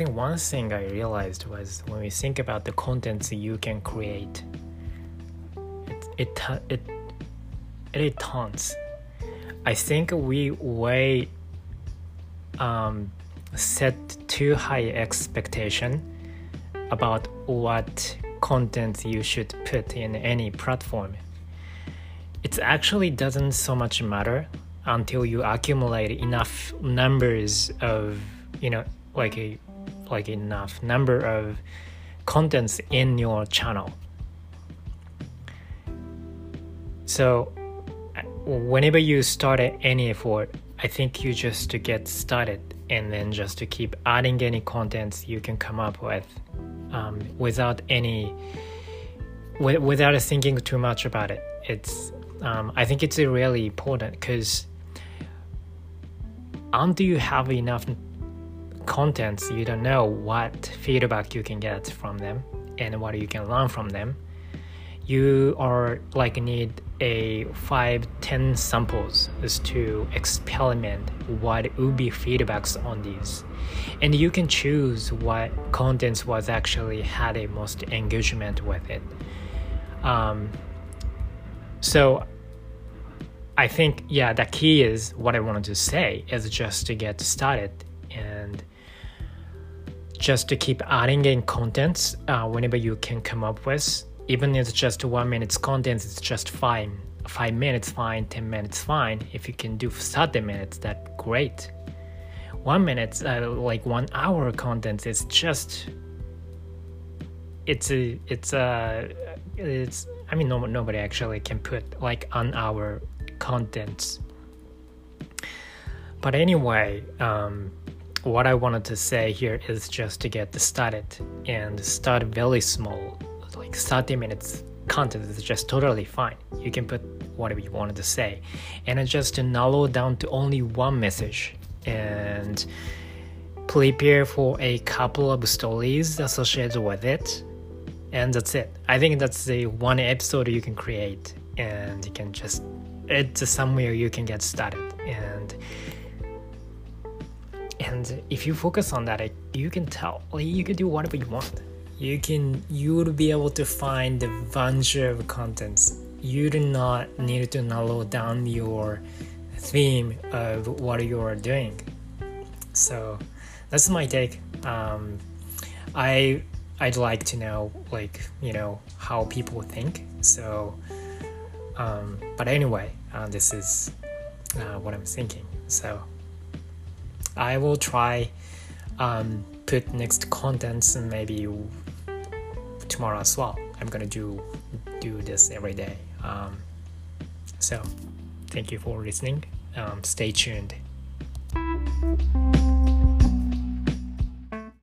think one thing I realized was when we think about the contents you can create, it it it it, tons. I think we way um, set too high expectation about what content you should put in any platform. It actually doesn't so much matter until you accumulate enough numbers of you know like a like enough number of contents in your channel. So whenever you start any effort, I think you just to get started and then just to keep adding any contents you can come up with um, without any without thinking too much about it. It's um, I think it's really important because until you have enough contents, you don't know what feedback you can get from them and what you can learn from them. You are like need a five ten samples is to experiment what would be feedbacks on these and you can choose what contents was actually had a most engagement with it um, so i think yeah the key is what i wanted to say is just to get started and just to keep adding in contents uh, whenever you can come up with even if it's just one minute's content it's just fine. Five minutes fine. 10 minutes fine. If you can do 30 minutes that great. One minute uh, like one hour content is just it's a it's a it's i mean no, nobody actually can put like an hour contents. But anyway um, what i wanted to say here is just to get started and start very small like 30 minutes content is just totally fine. You can put whatever you wanted to say, and just to narrow down to only one message and prepare for a couple of stories associated with it, and that's it. I think that's the one episode you can create, and you can just it's somewhere you can get started and and if you focus on that you can tell. You can do whatever you want. You can you will be able to find a bunch of contents. You do not need to narrow down your theme of what you are doing. So that's my take. Um, i i'd like to know like you know how people think. So um, but anyway uh, this is uh, what i'm thinking. So i will try um, put next contents maybe tomorrow as well. I'm gonna do do this every day. Um, so, thank you for listening. Um, stay tuned.